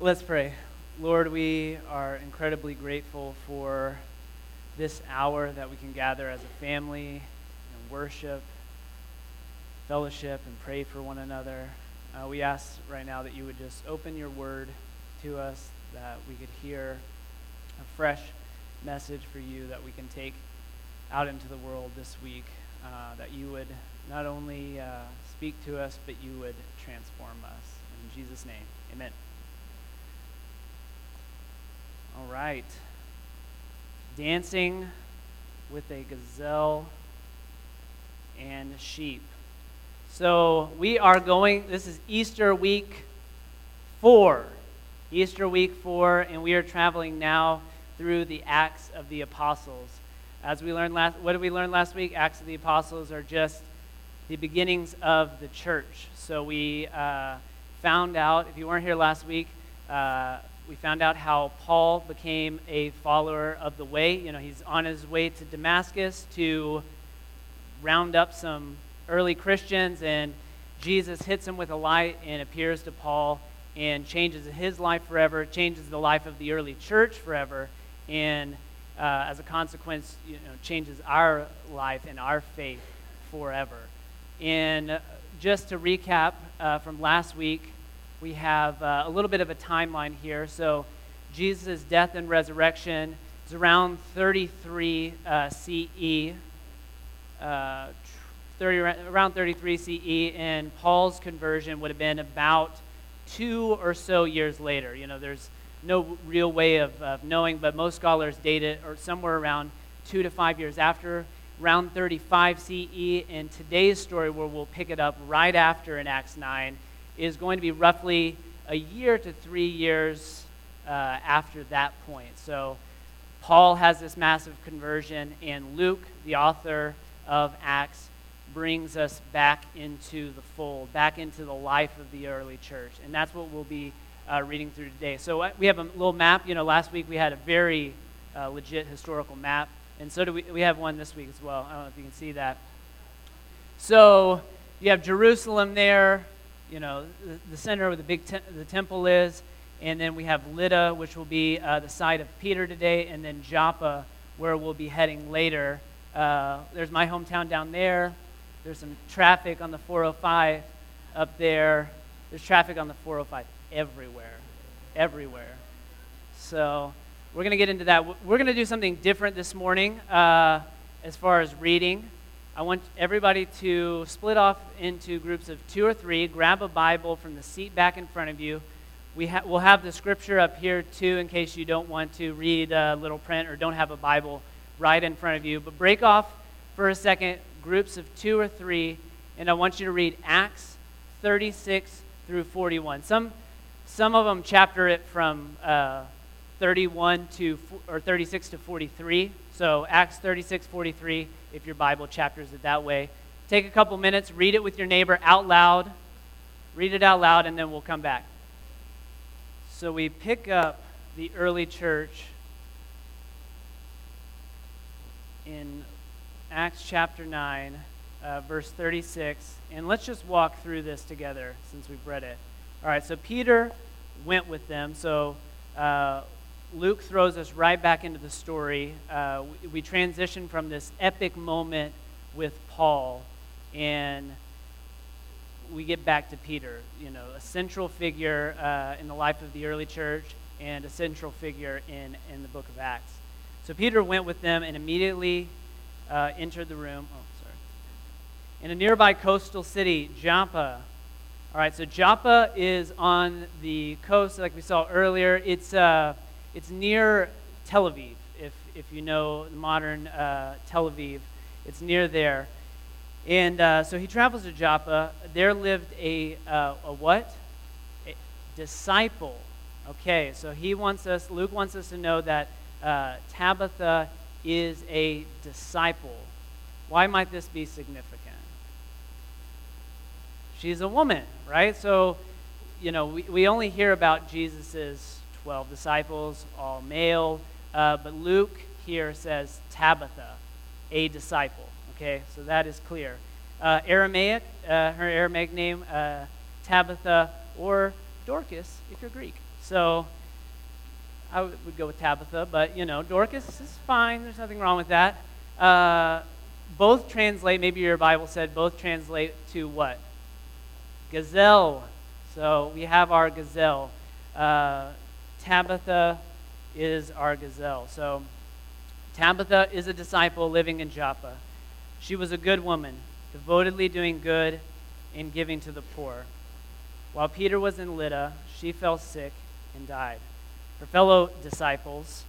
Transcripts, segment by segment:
Let's pray. Lord, we are incredibly grateful for this hour that we can gather as a family and worship, fellowship, and pray for one another. Uh, we ask right now that you would just open your word to us, that we could hear a fresh message for you that we can take out into the world this week. Uh, that you would not only uh, speak to us, but you would transform us. In Jesus' name, amen. All right. Dancing with a gazelle and sheep. So we are going, this is Easter week four. Easter week four, and we are traveling now through the Acts of the Apostles. As we learned last, what did we learn last week? Acts of the Apostles are just the beginnings of the church. So we uh, found out, if you weren't here last week, uh, we found out how Paul became a follower of the way. You know, he's on his way to Damascus to round up some early Christians, and Jesus hits him with a light and appears to Paul and changes his life forever, changes the life of the early church forever, and uh, as a consequence, you know, changes our life and our faith forever. And just to recap uh, from last week, we have uh, a little bit of a timeline here. So, Jesus' death and resurrection is around 33 uh, CE, uh, 30, around 33 CE, and Paul's conversion would have been about two or so years later. You know, there's no real way of, of knowing, but most scholars date it or somewhere around two to five years after, around 35 CE. And today's story, where we'll pick it up right after in Acts 9, is going to be roughly a year to three years uh, after that point. So Paul has this massive conversion, and Luke, the author of Acts, brings us back into the fold, back into the life of the early church. And that's what we'll be uh, reading through today. So uh, we have a little map. You know, last week we had a very uh, legit historical map, and so do we, we have one this week as well. I don't know if you can see that. So you have Jerusalem there, you know, the, the center where the big te- the temple is. And then we have Lydda, which will be uh, the site of Peter today, and then Joppa, where we'll be heading later. Uh, there's my hometown down there. There's some traffic on the 405 up there. There's traffic on the 405 everywhere. Everywhere. So we're going to get into that. We're going to do something different this morning uh, as far as reading. I want everybody to split off into groups of two or three, grab a Bible from the seat back in front of you. We ha- we'll have the scripture up here too in case you don't want to read a little print or don't have a Bible right in front of you. But break off for a second, groups of two or three, and I want you to read Acts 36 through 41. Some, some of them chapter it from uh, 31 to or 36 to 43. So Acts 36, 43 if your Bible chapters it that way. Take a couple minutes, read it with your neighbor out loud. Read it out loud, and then we'll come back. So we pick up the early church in Acts chapter 9, uh, verse 36. And let's just walk through this together since we've read it. All right, so Peter went with them. So uh, Luke throws us right back into the story. Uh, we, we transition from this epic moment with Paul, and we get back to Peter, you know, a central figure uh, in the life of the early church and a central figure in, in the book of Acts. So Peter went with them and immediately uh, entered the room. Oh, sorry. In a nearby coastal city, Joppa. All right, so Joppa is on the coast, like we saw earlier. It's uh, it's near Tel Aviv, if, if you know modern uh, Tel Aviv. It's near there. And uh, so he travels to Joppa. There lived a, uh, a what? A disciple. Okay, so he wants us, Luke wants us to know that uh, Tabitha is a disciple. Why might this be significant? She's a woman, right? So, you know, we, we only hear about Jesus's 12 disciples, all male. Uh, but Luke here says Tabitha, a disciple. Okay, so that is clear. Uh, Aramaic, uh, her Aramaic name, uh, Tabitha, or Dorcas if you're Greek. So I would, go with Tabitha, but you know, Dorcas is fine. There's nothing wrong with that. Uh, both translate, maybe your Bible said both translate to what? Gazelle. So we have our gazelle. Tabitha is our gazelle. So Tabitha is a disciple living in Joppa. She was a good woman, devotedly doing good and giving to the poor. While Peter was in Lydda, she fell sick and died. Her fellow disciples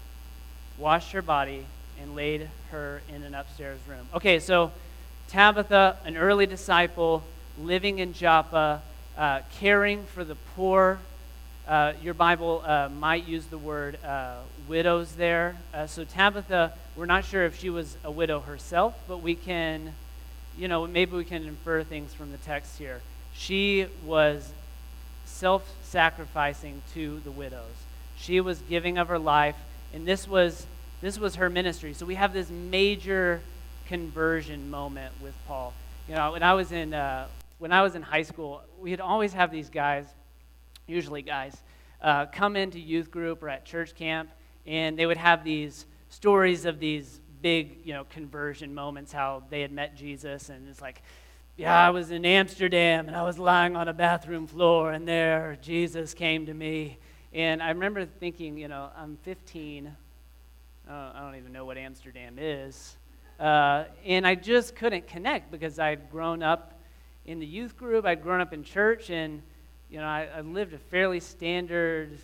washed her body and laid her in an upstairs room. Okay, so Tabitha, an early disciple, living in Joppa, uh, caring for the poor. Uh, your Bible uh, might use the word uh, widows there. Uh, so Tabitha, we're not sure if she was a widow herself, but we can, you know, maybe we can infer things from the text here. She was self sacrificing to the widows. She was giving of her life, and this was this was her ministry. So we have this major conversion moment with Paul. You know, when I was in uh, when I was in high school, we'd always have these guys, usually guys, uh, come into youth group or at church camp, and they would have these stories of these big, you know, conversion moments, how they had met Jesus, and it's like, yeah, I was in Amsterdam and I was lying on a bathroom floor, and there Jesus came to me. And I remember thinking, you know, I'm 15 uh, I don't even know what Amsterdam is. Uh, and I just couldn't connect because I'd grown up in the youth group, I'd grown up in church, and you know, I, I lived a fairly standard,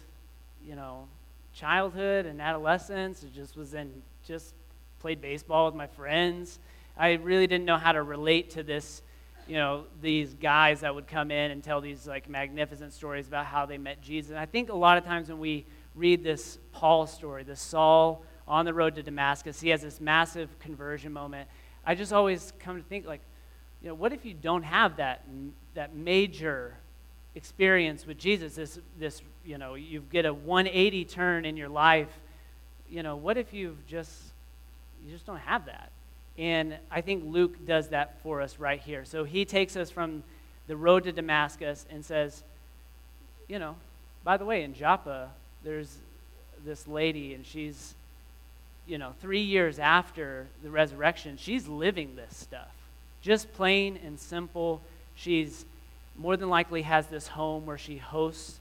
you know, childhood and adolescence. It just was in just played baseball with my friends. I really didn't know how to relate to this, you know, these guys that would come in and tell these like magnificent stories about how they met Jesus. And I think a lot of times when we read this Paul story, this Saul on the road to Damascus. He has this massive conversion moment. I just always come to think, like, you know, what if you don't have that, that major experience with Jesus? This, this, you know, you get a 180 turn in your life. You know, what if you've just, you just don't have that? And I think Luke does that for us right here. So he takes us from the road to Damascus and says, you know, by the way, in Joppa, there's this lady, and she's you know, three years after the resurrection, she's living this stuff. Just plain and simple. She's more than likely has this home where she hosts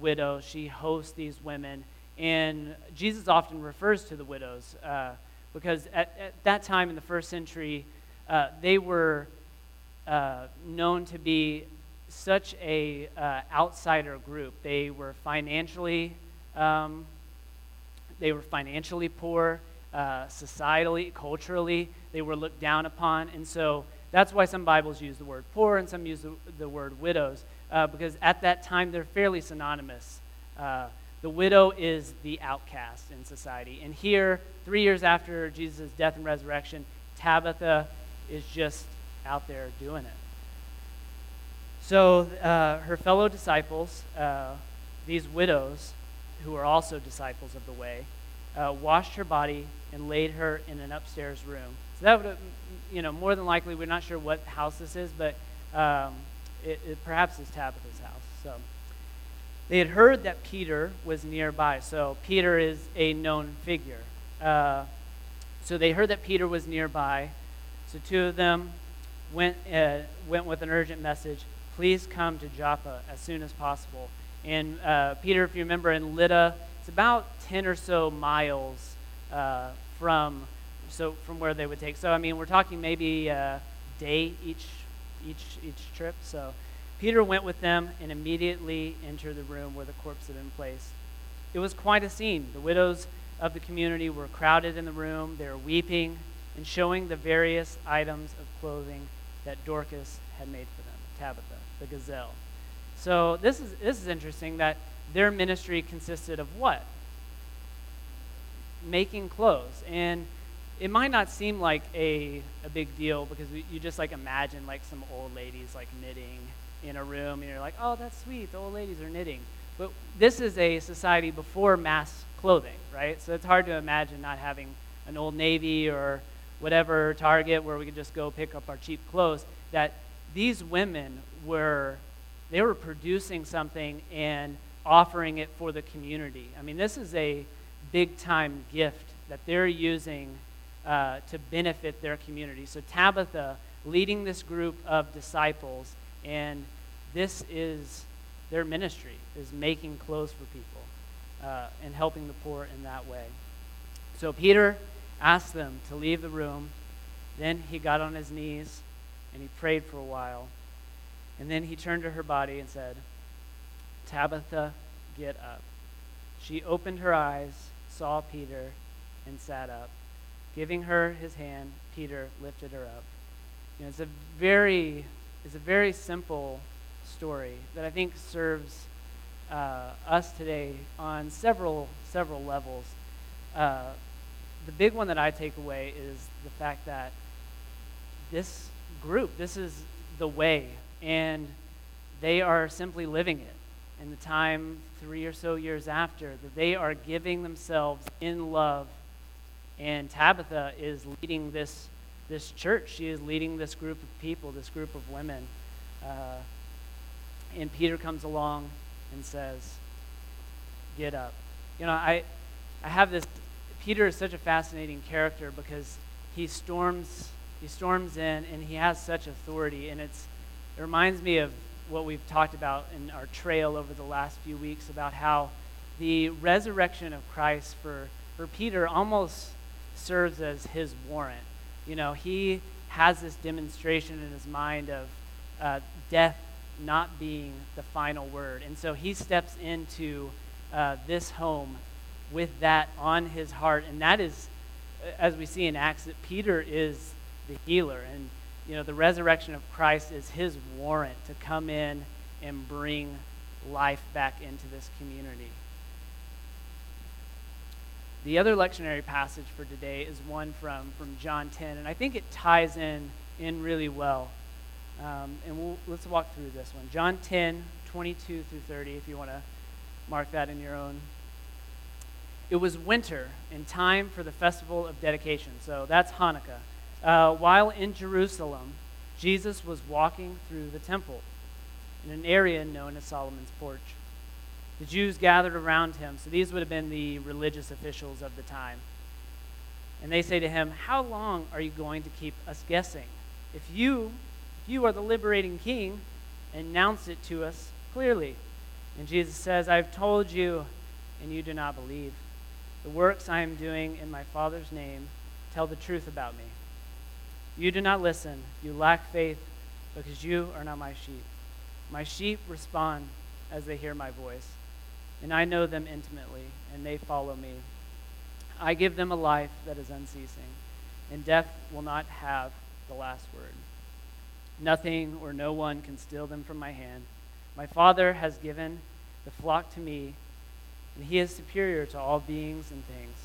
widows, she hosts these women. And Jesus often refers to the widows uh, because at, at, that time in the first century, uh, they were uh, known to be such a uh, outsider group. They were financially um, they were financially poor, uh, societally, culturally, they were looked down upon. And so that's why some Bibles use the word poor and some use the, the word widows, uh, because at that time they're fairly synonymous. Uh, the widow is the outcast in society. And here, three years after Jesus' death and resurrection, Tabitha is just out there doing it. So uh, her fellow disciples, uh, these widows, who are also disciples of the way, uh, washed her body and laid her in an upstairs room. So that would, you know, more than likely, we're not sure what house this is, but um, it, it perhaps is Tabitha's house. So they had heard that Peter was nearby. So Peter is a known figure. Uh, so they heard that Peter was nearby. So two of them went uh, went with an urgent message. Please come to Joppa as soon as possible. And uh, Peter, if you remember, in Lydda, it's about 10 or so miles uh, from, so from where they would take. So, I mean, we're talking maybe a day each, each, each trip. So Peter went with them and immediately entered the room where the corpse had been placed. It was quite a scene. The widows of the community were crowded in the room. They were weeping and showing the various items of clothing that Dorcas had made for them, Tabitha, the gazelle. So this is, this is interesting that their ministry consisted of what? Making clothes. And it might not seem like a, a big deal because you just like imagine like some old ladies like knitting in a room and you're like, oh, that's sweet. The old ladies are knitting. But this is a society before mass clothing, right? So it's hard to imagine not having an old Navy or whatever Target where we could just go pick up our cheap clothes. That these women were they were producing something and offering it for the community. I mean, this is a big time gift that they're using uh, to benefit their community. So, Tabitha leading this group of disciples, and this is their ministry, is making clothes for people uh, and helping the poor in that way. So, Peter asked them to leave the room. Then he got on his knees and he prayed for a while. And then he turned to her body and said, Tabitha, get up. She opened her eyes, saw Peter, and sat up. Giving her his hand, Peter lifted her up. You know, it's a very, it's a very simple story that I think serves uh, us today on several several levels. Uh, the big one that I take away is the fact that this group, this is the way, and they are simply living it. In the time, three or so years after, that they are giving themselves in love. And Tabitha is leading this, this church. She is leading this group of people, this group of women. Uh, and Peter comes along and says, Get up. You know, I, I have this. Peter is such a fascinating character because he storms he storms in and he has such authority and it's it reminds me of what we've talked about in our trail over the last few weeks about how the resurrection of Christ for, for Peter almost serves as his warrant. You know, he has this demonstration in his mind of uh, death not being the final word. And so he steps into uh, this home with that on his heart. And that is, as we see in Acts, that Peter is the healer. And, you know, the resurrection of Christ is his warrant to come in and bring life back into this community. The other lectionary passage for today is one from, from John 10, and I think it ties in, in really well. Um, and we'll, let's walk through this one. John 10, 22 through 30, if you want to mark that in your own. It was winter and time for the festival of dedication. So that's Hanukkah. Uh, while in Jerusalem, Jesus was walking through the temple in an area known as Solomon's Porch. The Jews gathered around him, so these would have been the religious officials of the time. And they say to him, How long are you going to keep us guessing? If you, if you are the liberating king, announce it to us clearly. And Jesus says, I've told you, and you do not believe. The works I am doing in my Father's name tell the truth about me. You do not listen. You lack faith because you are not my sheep. My sheep respond as they hear my voice, and I know them intimately, and they follow me. I give them a life that is unceasing, and death will not have the last word. Nothing or no one can steal them from my hand. My Father has given the flock to me, and he is superior to all beings and things.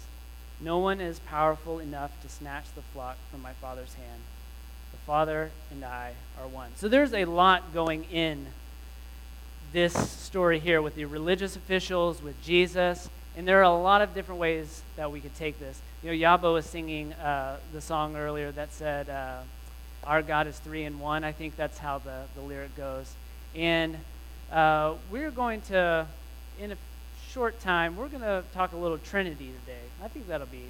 No one is powerful enough to snatch the flock from my Father's hand. The Father and I are one. So there's a lot going in this story here with the religious officials, with Jesus, and there are a lot of different ways that we could take this. You know, Yabo was singing uh, the song earlier that said, uh, Our God is three in one. I think that's how the, the lyric goes. And uh, we're going to, in a short time, we're going to talk a little Trinity today. I think that'll be,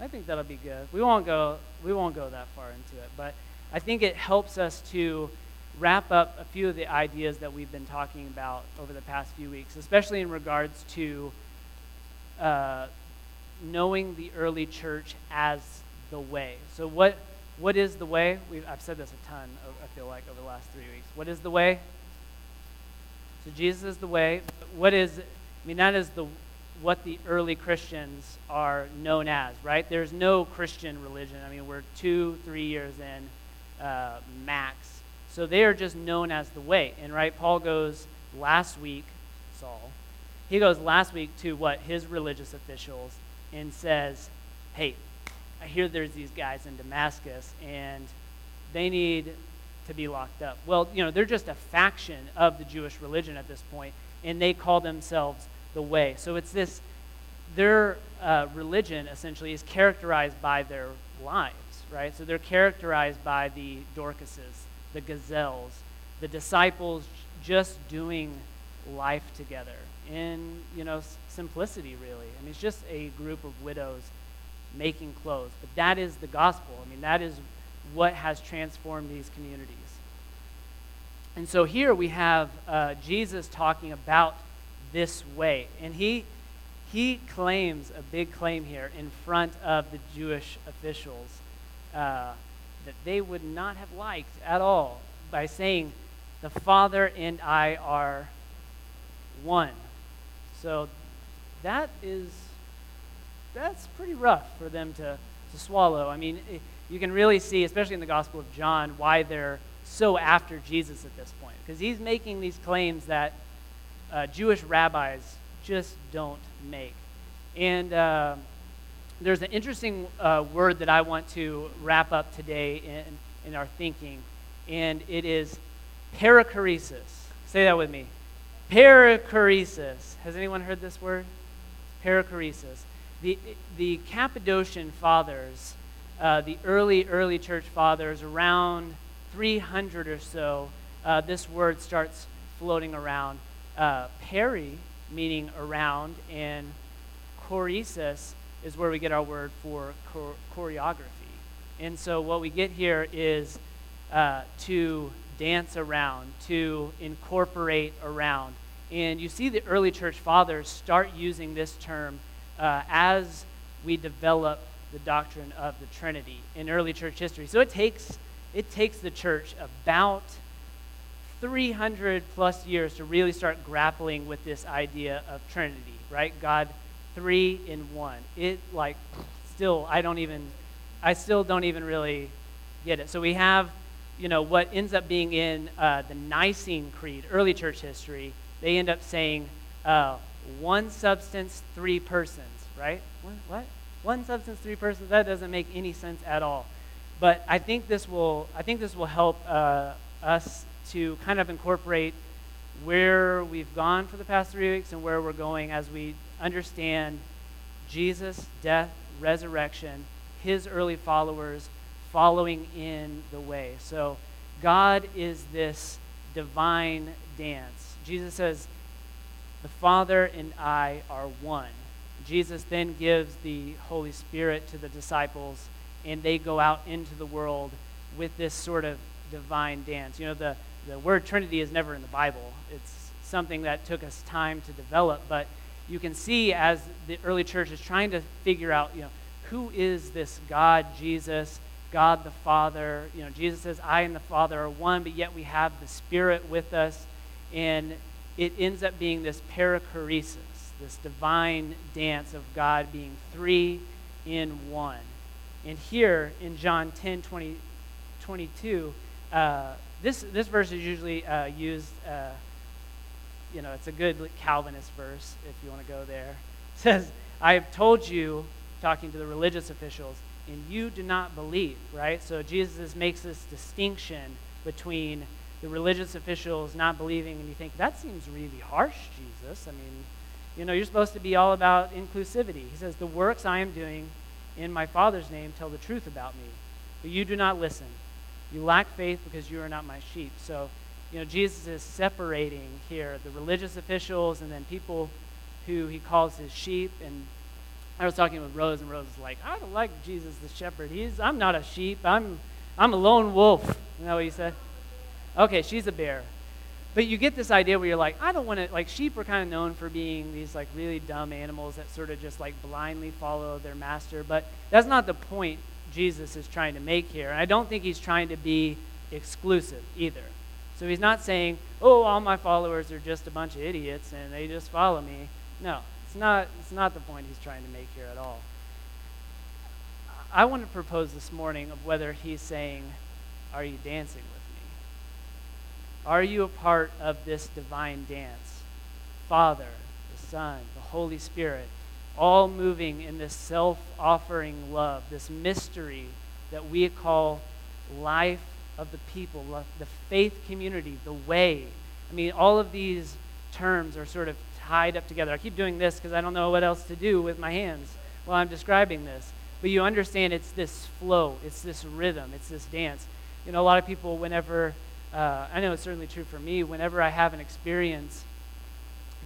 I think that'll be good. We won't go, we won't go that far into it, but I think it helps us to wrap up a few of the ideas that we've been talking about over the past few weeks, especially in regards to uh, knowing the early church as the way. So, what what is the way? We've, I've said this a ton. I feel like over the last three weeks. What is the way? So Jesus is the way. What is I mean, that is the, what the early Christians are known as, right? There's no Christian religion. I mean, we're two, three years in uh, max. So they are just known as the way. And, right, Paul goes last week, Saul, he goes last week to what? His religious officials and says, hey, I hear there's these guys in Damascus and they need to be locked up. Well, you know, they're just a faction of the Jewish religion at this point, and they call themselves the way. So it's this, their uh, religion essentially is characterized by their lives, right? So they're characterized by the Dorcases, the gazelles, the disciples just doing life together in, you know, simplicity, really. I mean, it's just a group of widows making clothes. But that is the gospel. I mean, that is what has transformed these communities. And so here we have uh, Jesus talking about this way. And he, he claims a big claim here in front of the Jewish officials uh, that they would not have liked at all by saying, The Father and I are one. So that is that's pretty rough for them to, to swallow. I mean, you can really see, especially in the Gospel of John, why they're so after Jesus at this point. Because he's making these claims that uh, Jewish rabbis just don't make. And uh, there's an interesting uh, word that I want to wrap up today in, in our thinking, and it is perichoresis. Say that with me. Perichoresis. Has anyone heard this word? Perichoresis. The, the Cappadocian fathers, uh, the early, early church fathers, around 300 or so, uh, this word starts floating around. Uh, peri, meaning around, and choresis is where we get our word for choreography. And so what we get here is uh, to dance around, to incorporate around. And you see the early church fathers start using this term uh, as we develop the doctrine of the Trinity in early church history. So it takes, it takes the church about 300 plus years to really start grappling with this idea of Trinity, right? God three in one. It like still I don't even I still don't even really get it. So we have you know, what ends up being in uh, the Nicene Creed, early church history, they end up saying uh, one substance, three persons, right? What? what? One substance, three persons. That doesn't make any sense at all. But I think this will, I think this will help uh, us to kind of incorporate where we've gone for the past three weeks and where we're going as we understand Jesus' death, resurrection, his early followers, following in the way. So God is this divine dance. Jesus says, The Father and I are one. Jesus then gives the Holy Spirit to the disciples, and they go out into the world with this sort of divine dance. You know, the, the word Trinity is never in the Bible, it's something that took us time to develop, but you can see as the early church is trying to figure out, you know, who is this God, Jesus? God the Father. You know, Jesus says, I and the Father are one, but yet we have the Spirit with us. And it ends up being this perichoresis, this divine dance of God being three in one. And here in John 10 20, 22, uh, this, this verse is usually uh, used, uh, you know, it's a good Calvinist verse if you want to go there. It says, I have told you, talking to the religious officials, and you do not believe, right? So Jesus makes this distinction between the religious officials not believing, and you think, that seems really harsh, Jesus. I mean, you know, you're supposed to be all about inclusivity. He says, The works I am doing in my Father's name tell the truth about me, but you do not listen. You lack faith because you are not my sheep. So, you know, Jesus is separating here the religious officials and then people who he calls his sheep and I was talking with Rose, and Rose was like, I don't like Jesus the shepherd. He's, I'm not a sheep. I'm, I'm a lone wolf. You know what he said? Okay, she's a bear. But you get this idea where you're like, I don't want to, like, sheep are kind of known for being these, like, really dumb animals that sort of just, like, blindly follow their master. But that's not the point Jesus is trying to make here. And I don't think he's trying to be exclusive either. So he's not saying, oh, all my followers are just a bunch of idiots and they just follow me. No, it's not, it's not the point he's trying to make here at all. I want to propose this morning of whether he's saying, Are you dancing with me? Are you a part of this divine dance? Father, the Son, the Holy Spirit, all moving in this self offering love, this mystery that we call life of the people, the faith community, the way. I mean, all of these terms are sort of tied up together. I keep doing this because I don't know what else to do with my hands while I'm describing this. But you understand it's this flow, it's this rhythm, it's this dance. You know, a lot of people, whenever uh, I know it's certainly true for me, whenever I have an experience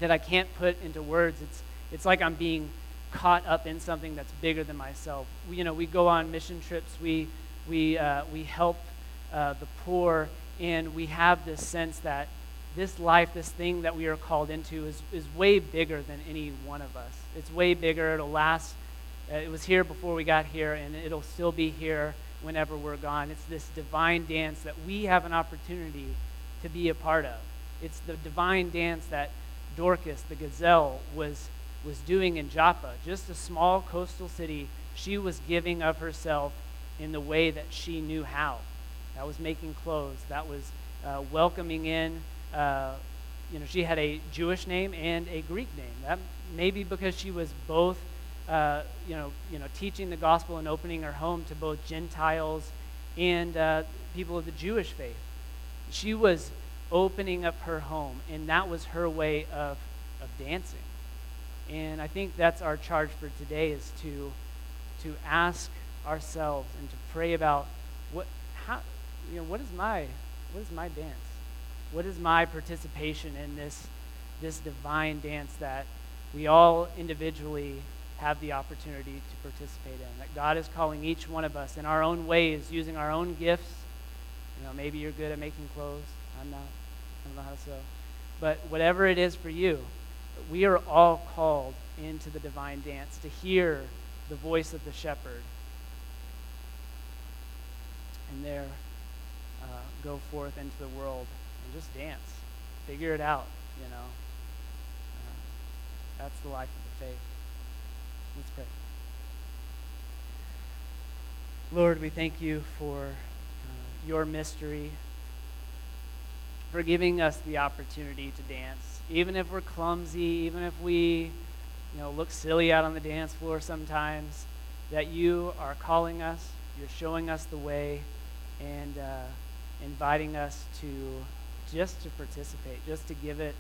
that I can't put into words, it's, it's like I'm being caught up in something that's bigger than myself. We, you know, we go on mission trips, we, we, uh, we help uh, the poor, and we have this sense that this life, this thing that we are called into, is, is way bigger than any one of us. It's way bigger. It'll last. Uh, it was here before we got here, and it'll still be here whenever we're gone. It's this divine dance that we have an opportunity to be a part of. It's the divine dance that Dorcas, the gazelle, was, was doing in Joppa, just a small coastal city. She was giving of herself in the way that she knew how. That was making clothes. That was uh, welcoming in. Uh, you know, she had a Jewish name and a Greek name. That maybe because she was both uh, you know, you know, teaching the gospel and opening her home to both Gentiles and uh, people of the Jewish faith. She was opening up her home, and that was her way of, of dancing. And I think that's our charge for today is to, to ask ourselves and to pray about what, how, you know, what is my, what is my dance? What is my participation in this, this divine dance that we all individually have the opportunity to participate in. That God is calling each one of us in our own ways, using our own gifts. You know, maybe you're good at making clothes. I'm not. I don't know how to sew. But whatever it is for you, we are all called into the divine dance to hear the voice of the shepherd. And there, uh, go forth into the world and just dance. Figure it out, you know. Uh, that's the life of the faith. Let's pray. Lord, we thank you for uh, your mystery, for giving us the opportunity to dance. Even if we're clumsy, even if we you know, look silly out on the dance floor sometimes, that you are calling us, you're showing us the way, and uh, inviting us to just to participate, just to give it,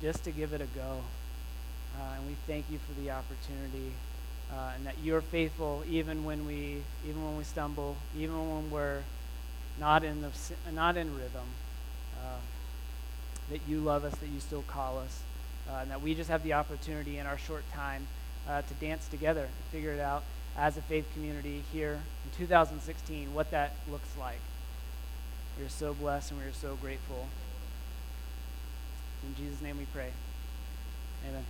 just to give it a go. Uh, and we thank you for the opportunity uh, and that you're faithful even when we even when we stumble, even when we're not in the not in rhythm. That you love us, that you still call us, uh, and that we just have the opportunity in our short time uh, to dance together and figure it out as a faith community here in 2016 what that looks like. We are so blessed and we are so grateful. In Jesus' name we pray. Amen.